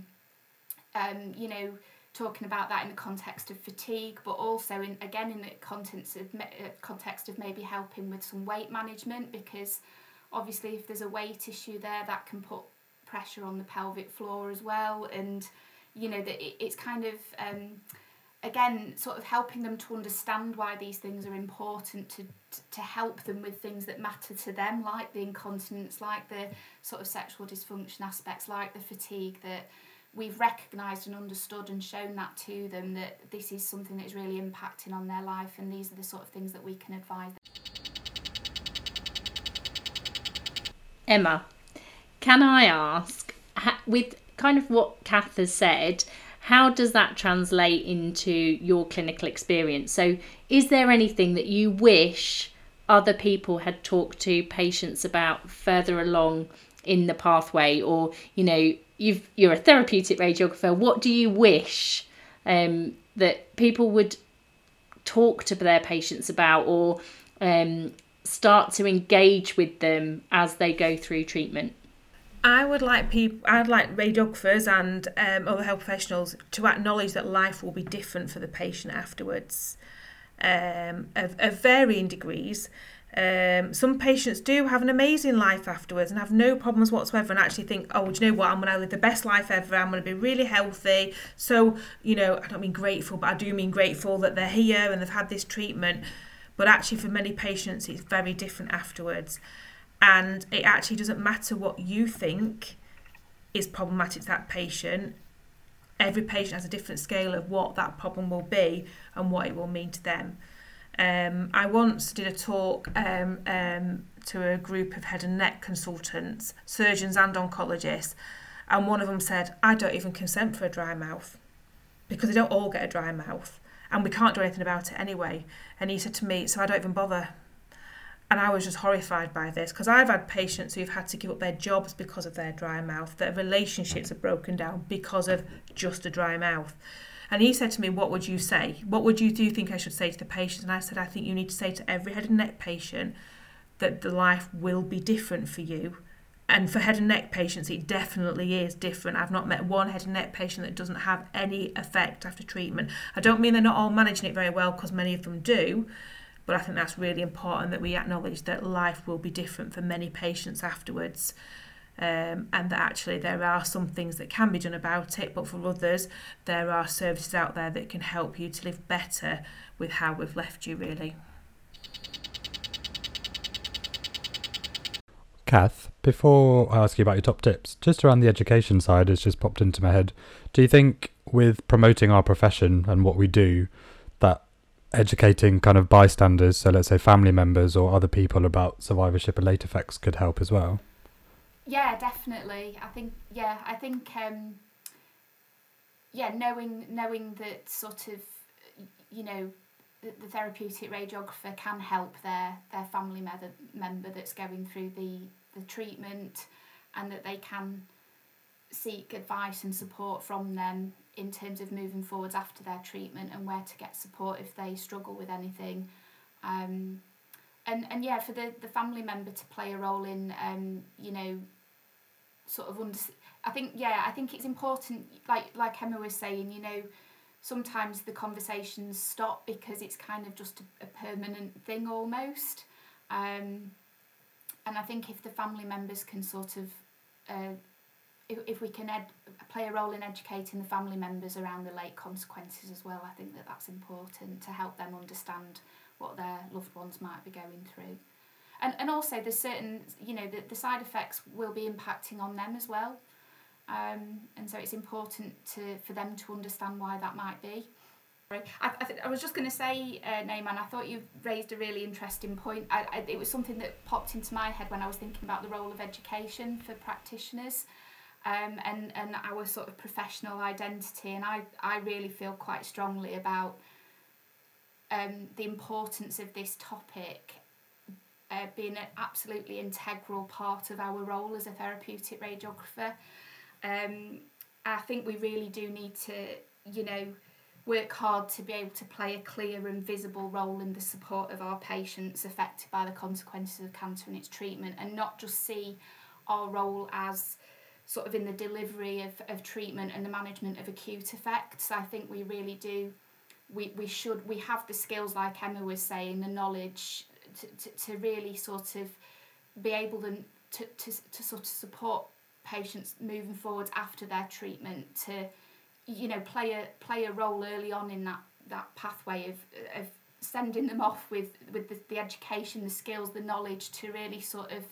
um, you know, talking about that in the context of fatigue, but also in again in the context of uh, context of maybe helping with some weight management because obviously if there's a weight issue there that can put pressure on the pelvic floor as well and you know that it, it's kind of um, again sort of helping them to understand why these things are important to to help them with things that matter to them like the incontinence like the sort of sexual dysfunction aspects like the fatigue that we've recognized and understood and shown that to them that this is something that is really impacting on their life and these are the sort of things that we can advise Emma can I ask with kind of what Kath has said how does that translate into your clinical experience? So, is there anything that you wish other people had talked to patients about further along in the pathway, or you know, you've you're a therapeutic radiographer. What do you wish um, that people would talk to their patients about, or um, start to engage with them as they go through treatment? I would like people, I'd like radiographers and um, other health professionals to acknowledge that life will be different for the patient afterwards, um, of, of varying degrees. Um, some patients do have an amazing life afterwards and have no problems whatsoever and actually think, oh, do you know what? I'm going to live the best life ever. I'm going to be really healthy. So, you know, I don't mean grateful, but I do mean grateful that they're here and they've had this treatment. But actually, for many patients, it's very different afterwards and it actually doesn't matter what you think is problematic to that patient every patient has a different scale of what that problem will be and what it will mean to them um, I once did a talk um, um, to a group of head and neck consultants, surgeons and oncologists, and one of them said, I don't even consent for a dry mouth because they don't all get a dry mouth and we can't do anything about it anyway. And he said to me, So I don't even bother and I was just horrified by this because I've had patients who've had to give up their jobs because of their dry mouth, their relationships have broken down because of just a dry mouth. And he said to me, What would you say? What would you do you think I should say to the patient? And I said, I think you need to say to every head and neck patient that the life will be different for you. And for head and neck patients, it definitely is different. I've not met one head and neck patient that doesn't have any effect after treatment. I don't mean they're not all managing it very well because many of them do, but I think that's really important that we acknowledge that life will be different for many patients afterwards. Um, and that actually there are some things that can be done about it, but for others, there are services out there that can help you to live better with how we've left you, really. Kath, before I ask you about your top tips, just around the education side, it's just popped into my head. Do you think with promoting our profession and what we do, educating kind of bystanders, so let's say family members or other people about survivorship and late effects could help as well? Yeah, definitely. I think yeah, I think um, yeah, knowing knowing that sort of you know the, the therapeutic radiographer can help their their family member member that's going through the the treatment, and that they can seek advice and support from them in terms of moving forwards after their treatment and where to get support if they struggle with anything. Um, and and yeah, for the, the family member to play a role in um, you know, sort of under, I think yeah, I think it's important. Like like Emma was saying, you know, sometimes the conversations stop because it's kind of just a, a permanent thing almost. Um, and I think if the family members can sort of uh, if, if we can ed- play a role in educating the family members around the late consequences as well, I think that that's important to help them understand what their loved ones might be going through. And, and also there's certain, you know, the, the side effects will be impacting on them as well. Um, and so it's important to for them to understand why that might be. I, I, th- I was just going to say, uh, I thought you raised a really interesting point. I, I, it was something that popped into my head when I was thinking about the role of education for practitioners um, and, and our sort of professional identity. And I, I really feel quite strongly about um, the importance of this topic uh, being an absolutely integral part of our role as a therapeutic radiographer. Um, I think we really do need to, you know, work hard to be able to play a clear and visible role in the support of our patients affected by the consequences of cancer and its treatment and not just see our role as sort of in the delivery of, of treatment and the management of acute effects. I think we really do, we, we should, we have the skills, like Emma was saying, the knowledge to, to, to really sort of be able to, to, to, sort of support patients moving forward after their treatment to you know play a play a role early on in that that pathway of of sending them off with with the, the education the skills the knowledge to really sort of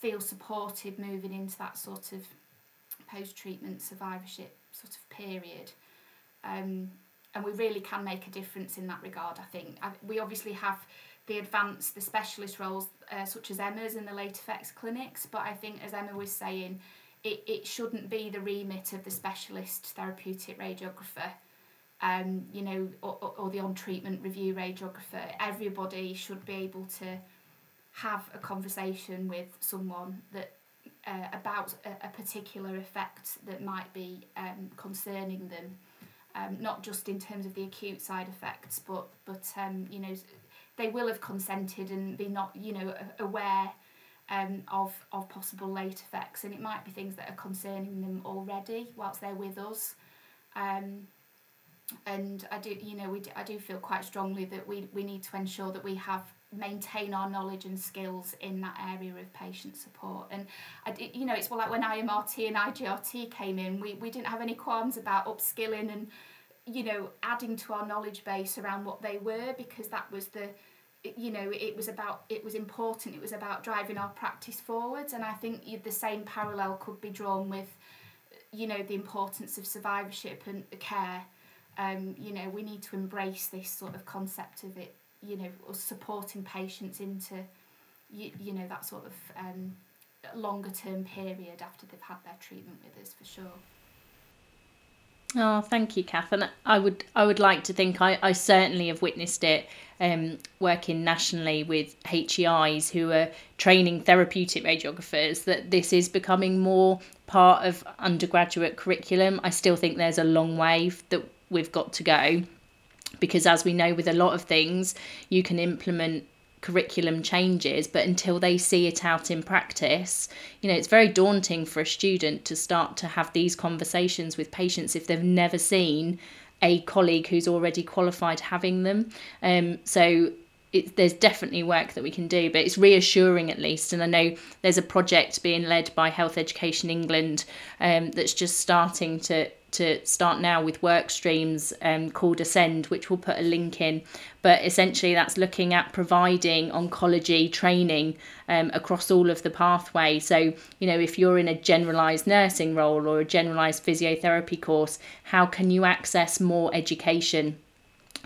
feel supported moving into that sort of post treatment survivorship sort of period. Um, and we really can make a difference in that regard, I think. I, we obviously have the advanced, the specialist roles, uh, such as Emma's in the late effects clinics, but I think, as Emma was saying, it, it shouldn't be the remit of the specialist therapeutic radiographer. Um, you know, or, or the on treatment review radiographer, everybody should be able to have a conversation with someone that uh, about a, a, particular effect that might be um, concerning them, um, not just in terms of the acute side effects, but but um, you know they will have consented and be not you know aware um, of of possible late effects, and it might be things that are concerning them already whilst they're with us. Um, and I do, you know, we do, I do feel quite strongly that we, we need to ensure that we have maintain our knowledge and skills in that area of patient support. And I, you know, it's well like when IMRT and IGRT came in, we, we didn't have any qualms about upskilling and you know adding to our knowledge base around what they were because that was the you know it was about it was important. It was about driving our practice forwards. And i think the same parallel could be drawn with you know the importance of survivorship and the care. Um, you know we need to embrace this sort of concept of it you know, supporting patients into, you, you know, that sort of um, longer term period after they've had their treatment with us for sure. Oh, thank you, Kath. And I would I would like to think I, I certainly have witnessed it um, working nationally with HEIs who are training therapeutic radiographers that this is becoming more part of undergraduate curriculum. I still think there's a long way that we've got to go because as we know with a lot of things you can implement curriculum changes but until they see it out in practice you know it's very daunting for a student to start to have these conversations with patients if they've never seen a colleague who's already qualified having them um, so it, there's definitely work that we can do, but it's reassuring at least. And I know there's a project being led by Health Education England um, that's just starting to to start now with work streams um, called ACCEND, which we'll put a link in. But essentially, that's looking at providing oncology training um, across all of the pathway. So, you know, if you're in a generalised nursing role or a generalised physiotherapy course, how can you access more education?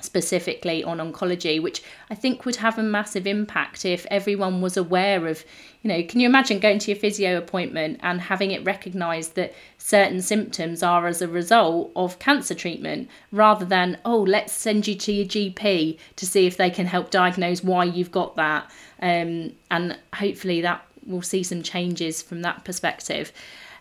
Specifically on oncology, which I think would have a massive impact if everyone was aware of, you know, can you imagine going to your physio appointment and having it recognised that certain symptoms are as a result of cancer treatment rather than, oh, let's send you to your GP to see if they can help diagnose why you've got that. Um, and hopefully that will see some changes from that perspective.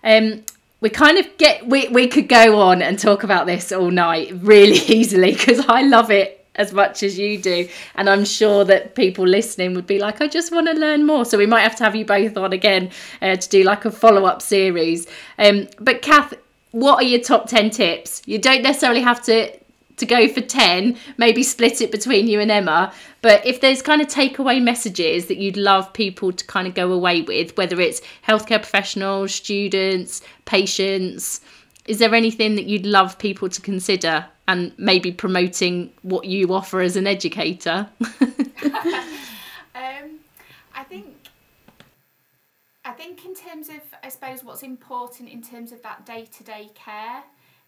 Um, we kind of get we, we could go on and talk about this all night really *laughs* easily because I love it as much as you do. And I'm sure that people listening would be like I just want to learn more. So we might have to have you both on again uh, to do like a follow-up series. Um, but Kath what are your top 10 tips? You don't necessarily have to to go for 10, maybe split it between you and Emma. But if there's kind of takeaway messages that you'd love people to kind of go away with, whether it's healthcare professionals, students, patients, is there anything that you'd love people to consider and maybe promoting what you offer as an educator? *laughs* um, I think I think in terms of I suppose what's important in terms of that day-to-day care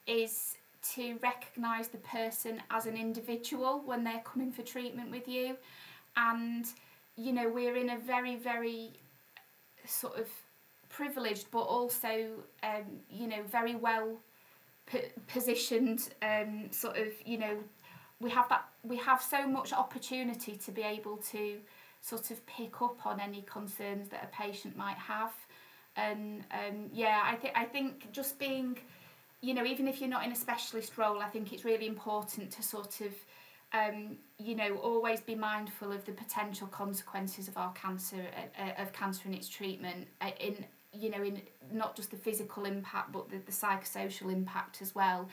is to recognise the person as an individual when they're coming for treatment with you. And, you know, we're in a very, very sort of privileged but also, um, you know, very well positioned um, sort of, you know, we have that we have so much opportunity to be able to sort of pick up on any concerns that a patient might have and um, yeah I think I think just being you know, even if you're not in a specialist role, I think it's really important to sort of, um, you know, always be mindful of the potential consequences of our cancer, uh, uh, of cancer and its treatment, uh, in you know, in not just the physical impact, but the, the psychosocial impact as well.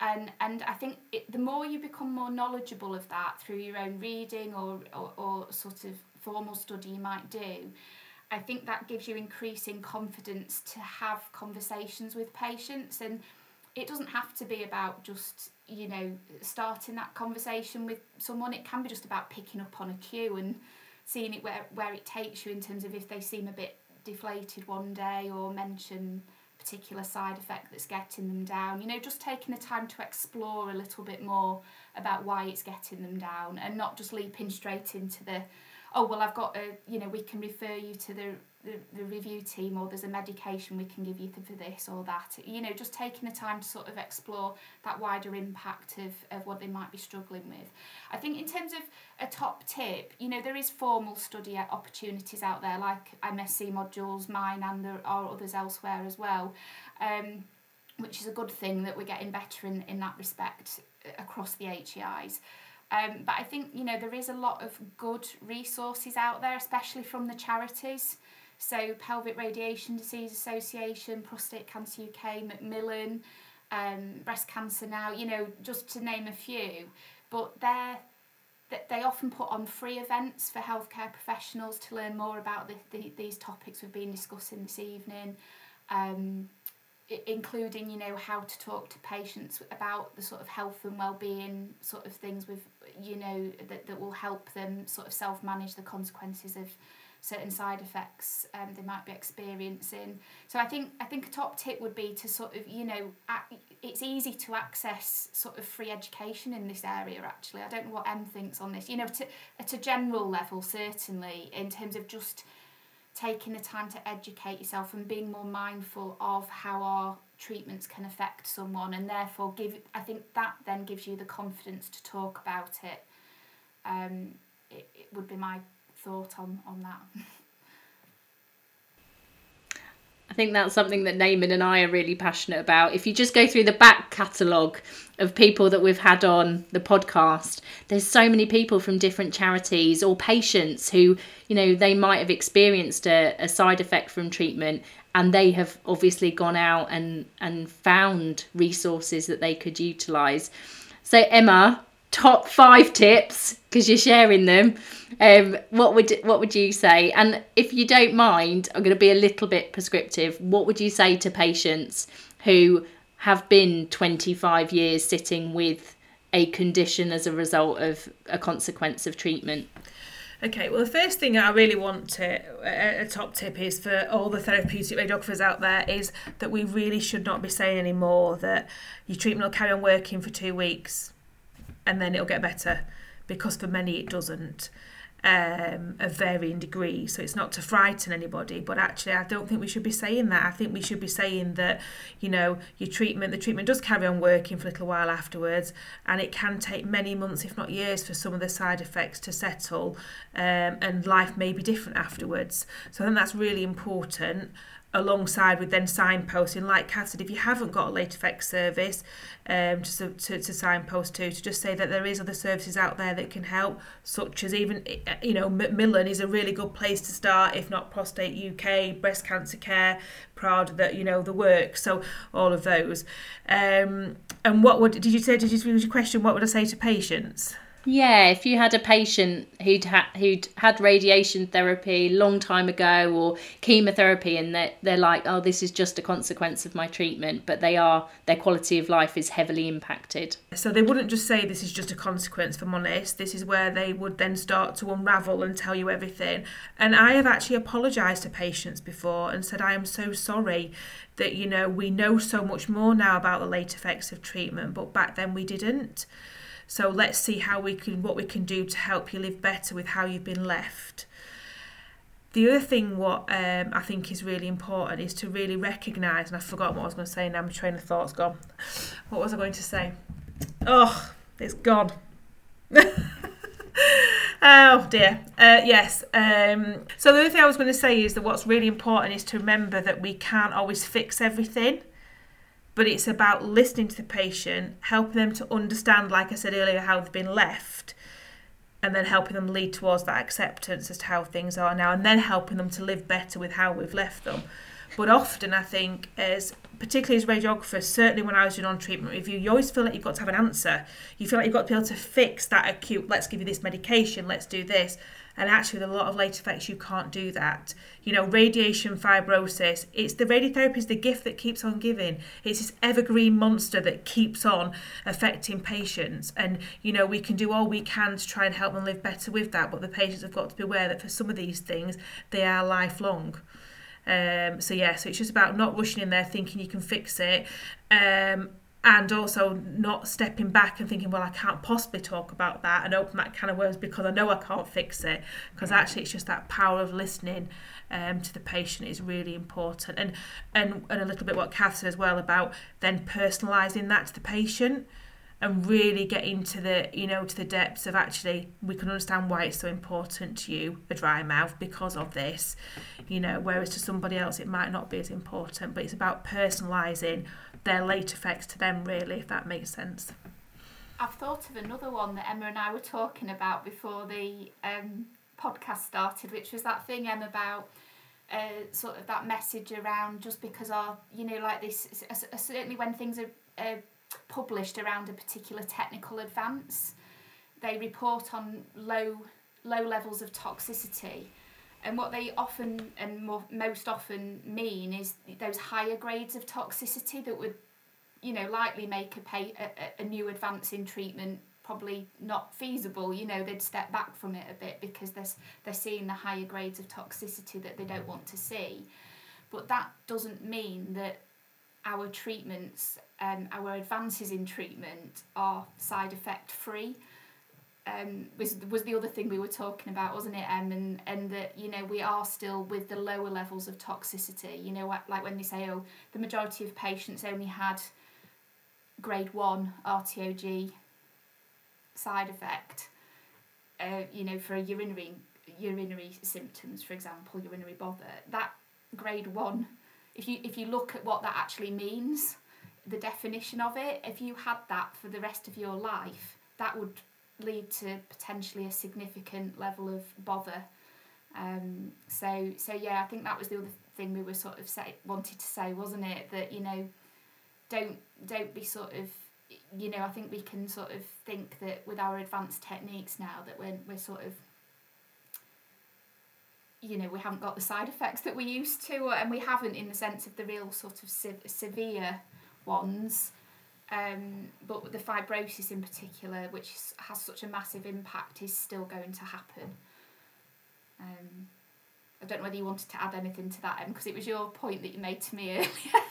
And and I think it, the more you become more knowledgeable of that through your own reading or, or, or sort of formal study you might do, I think that gives you increasing confidence to have conversations with patients and it doesn't have to be about just you know starting that conversation with someone. It can be just about picking up on a cue and seeing it where, where it takes you in terms of if they seem a bit deflated one day or mention particular side effect that's getting them down. You know just taking the time to explore a little bit more about why it's getting them down and not just leaping straight into the oh well I've got a you know we can refer you to the the, the review team or there's a medication we can give you for this or that. You know just taking the time to sort of explore that wider impact of, of what they might be struggling with. I think in terms of a top tip you know there is formal study opportunities out there like MSc modules mine and there are others elsewhere as well um, which is a good thing that we're getting better in, in that respect across the HEIs um, but I think you know there is a lot of good resources out there, especially from the charities. So Pelvic Radiation Disease Association, Prostate Cancer UK, Macmillan, um, Breast Cancer Now. You know, just to name a few. But they're they often put on free events for healthcare professionals to learn more about the, the, these topics we've been discussing this evening. Um, including you know how to talk to patients about the sort of health and well-being sort of things with you know that, that will help them sort of self-manage the consequences of certain side effects um, they might be experiencing. So i think i think a top tip would be to sort of you know it's easy to access sort of free education in this area actually. I don't know what M thinks on this. You know to, at a general level certainly in terms of just taking the time to educate yourself and being more mindful of how our treatments can affect someone and therefore give I think that then gives you the confidence to talk about it. Um, it, it would be my thought on, on that. I think that's something that Naman and I are really passionate about. If you just go through the back catalogue of people that we've had on the podcast, there's so many people from different charities or patients who, you know, they might have experienced a, a side effect from treatment and they have obviously gone out and, and found resources that they could utilise. So, Emma, top five tips because you're sharing them. Um, what would what would you say? And if you don't mind, I'm going to be a little bit prescriptive. What would you say to patients who have been 25 years sitting with a condition as a result of a consequence of treatment? Okay, well, the first thing I really want to, a, a top tip is for all the therapeutic radiographers out there is that we really should not be saying anymore that your treatment will carry on working for two weeks and then it'll get better because for many it doesn't um, of varying degrees. So it's not to frighten anybody, but actually, I don't think we should be saying that. I think we should be saying that, you know, your treatment, the treatment does carry on working for a little while afterwards, and it can take many months, if not years, for some of the side effects to settle, um, and life may be different afterwards. So I think that's really important alongside with then signposting like Kath said if you haven't got a late effects service um, to, to, to signpost to to just say that there is other services out there that can help such as even you know Macmillan is a really good place to start if not prostate UK breast cancer care proud that you know the work so all of those. Um, and what would did you say did you your question what would I say to patients yeah, if you had a patient who'd who'd had radiation therapy long time ago or chemotherapy, and they're they're like, oh, this is just a consequence of my treatment, but they are their quality of life is heavily impacted. So they wouldn't just say this is just a consequence. For honest, this is where they would then start to unravel and tell you everything. And I have actually apologised to patients before and said I am so sorry that you know we know so much more now about the late effects of treatment, but back then we didn't. So let's see how we can what we can do to help you live better with how you've been left. The other thing what um, I think is really important is to really recognise, and I forgot what I was going to say now, my train of thought's gone. What was I going to say? Oh, it's gone. *laughs* oh dear. Uh, yes. Um, so the other thing I was going to say is that what's really important is to remember that we can't always fix everything but it's about listening to the patient, helping them to understand, like I said earlier, how they've been left, and then helping them lead towards that acceptance as to how things are now, and then helping them to live better with how we've left them. But often, I think, as particularly as radiographers, certainly when I was doing on treatment review, you always feel like you've got to have an answer. You feel like you've got to be able to fix that acute, let's give you this medication, let's do this. And actually, with a lot of late effects, you can't do that. You know, radiation fibrosis, it's the radiotherapy is the gift that keeps on giving. It's this evergreen monster that keeps on affecting patients. And, you know, we can do all we can to try and help them live better with that. But the patients have got to be aware that for some of these things, they are lifelong. Um, so, yeah, so it's just about not rushing in there thinking you can fix it. Um, and also not stepping back and thinking, well, I can't possibly talk about that and open that kind of worms because I know I can't fix it. Because actually, it's just that power of listening um, to the patient is really important, and and and a little bit what Kath said as well about then personalising that to the patient and really getting to the you know to the depths of actually we can understand why it's so important to you a dry mouth because of this. You know whereas to somebody else it might not be as important but it's about personalizing their late effects to them, really, if that makes sense. I've thought of another one that Emma and I were talking about before the um, podcast started, which was that thing, Emma, about uh, sort of that message around just because our, you know, like this, certainly when things are uh, published around a particular technical advance, they report on low low levels of toxicity and what they often and more, most often mean is those higher grades of toxicity that would, you know, likely make a, pay, a, a new advance in treatment probably not feasible. You know, they'd step back from it a bit because they're, they're seeing the higher grades of toxicity that they don't want to see. But that doesn't mean that our treatments, um, our advances in treatment are side effect free um, was was the other thing we were talking about, wasn't it, Em? And and that you know we are still with the lower levels of toxicity. You know, like when they say, oh, the majority of patients only had grade one RTOG side effect. Uh, you know, for urinary urinary symptoms, for example, urinary bother. That grade one, if you if you look at what that actually means, the definition of it, if you had that for the rest of your life, that would lead to potentially a significant level of bother. Um, so so yeah, I think that was the other thing we were sort of say wanted to say, wasn't it? That you know, don't don't be sort of you know I think we can sort of think that with our advanced techniques now that we're we're sort of you know we haven't got the side effects that we used to and we haven't in the sense of the real sort of se- severe ones um, but the fibrosis in particular, which has such a massive impact, is still going to happen. Um, I don't know whether you wanted to add anything to that, because it was your point that you made to me *laughs* earlier.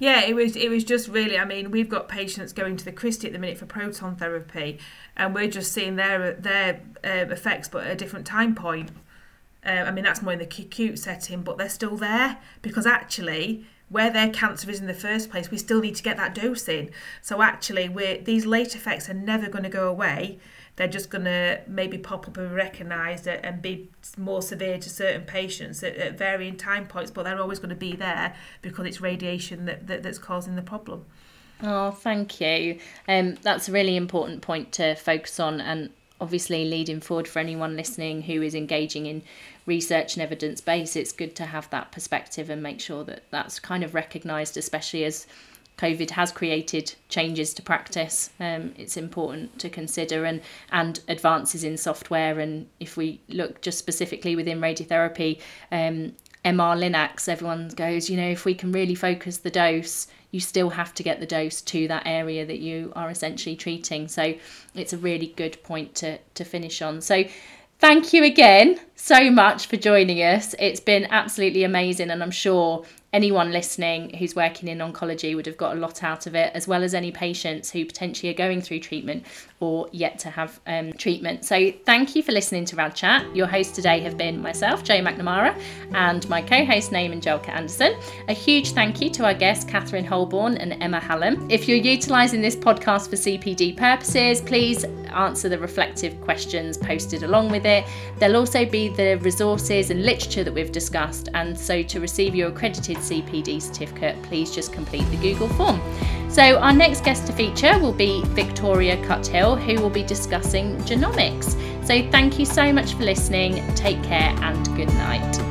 Yeah, it was. It was just really. I mean, we've got patients going to the Christie at the minute for proton therapy, and we're just seeing their their uh, effects, but at a different time point. Uh, I mean, that's more in the acute setting, but they're still there because actually where their cancer is in the first place, we still need to get that dose in. So actually, we're, these late effects are never going to go away. They're just going to maybe pop up and recognised and be more severe to certain patients at, at, varying time points, but they're always going to be there because it's radiation that, that that's causing the problem. Oh, thank you. Um, that's a really important point to focus on, and obviously leading forward for anyone listening who is engaging in research and evidence base, it's good to have that perspective and make sure that that's kind of recognised, especially as COVID has created changes to practice. Um, it's important to consider and and advances in software. And if we look just specifically within radiotherapy, um, MR Linacs, everyone goes, you know, if we can really focus the dose, you still have to get the dose to that area that you are essentially treating. So it's a really good point to to finish on. So thank you again so much for joining us. It's been absolutely amazing, and I'm sure anyone listening who's working in oncology would have got a lot out of it, as well as any patients who potentially are going through treatment or yet to have um, treatment. So, thank you for listening to Rad Chat. Your hosts today have been myself, Jo McNamara, and my co host, Naman Julka Anderson. A huge thank you to our guests, Catherine Holborn and Emma Hallam. If you're utilising this podcast for CPD purposes, please answer the reflective questions posted along with it. There'll also be the resources and literature that we've discussed, and so to receive your accredited CPD certificate, please just complete the Google form. So, our next guest to feature will be Victoria Cuthill, who will be discussing genomics. So, thank you so much for listening. Take care and good night.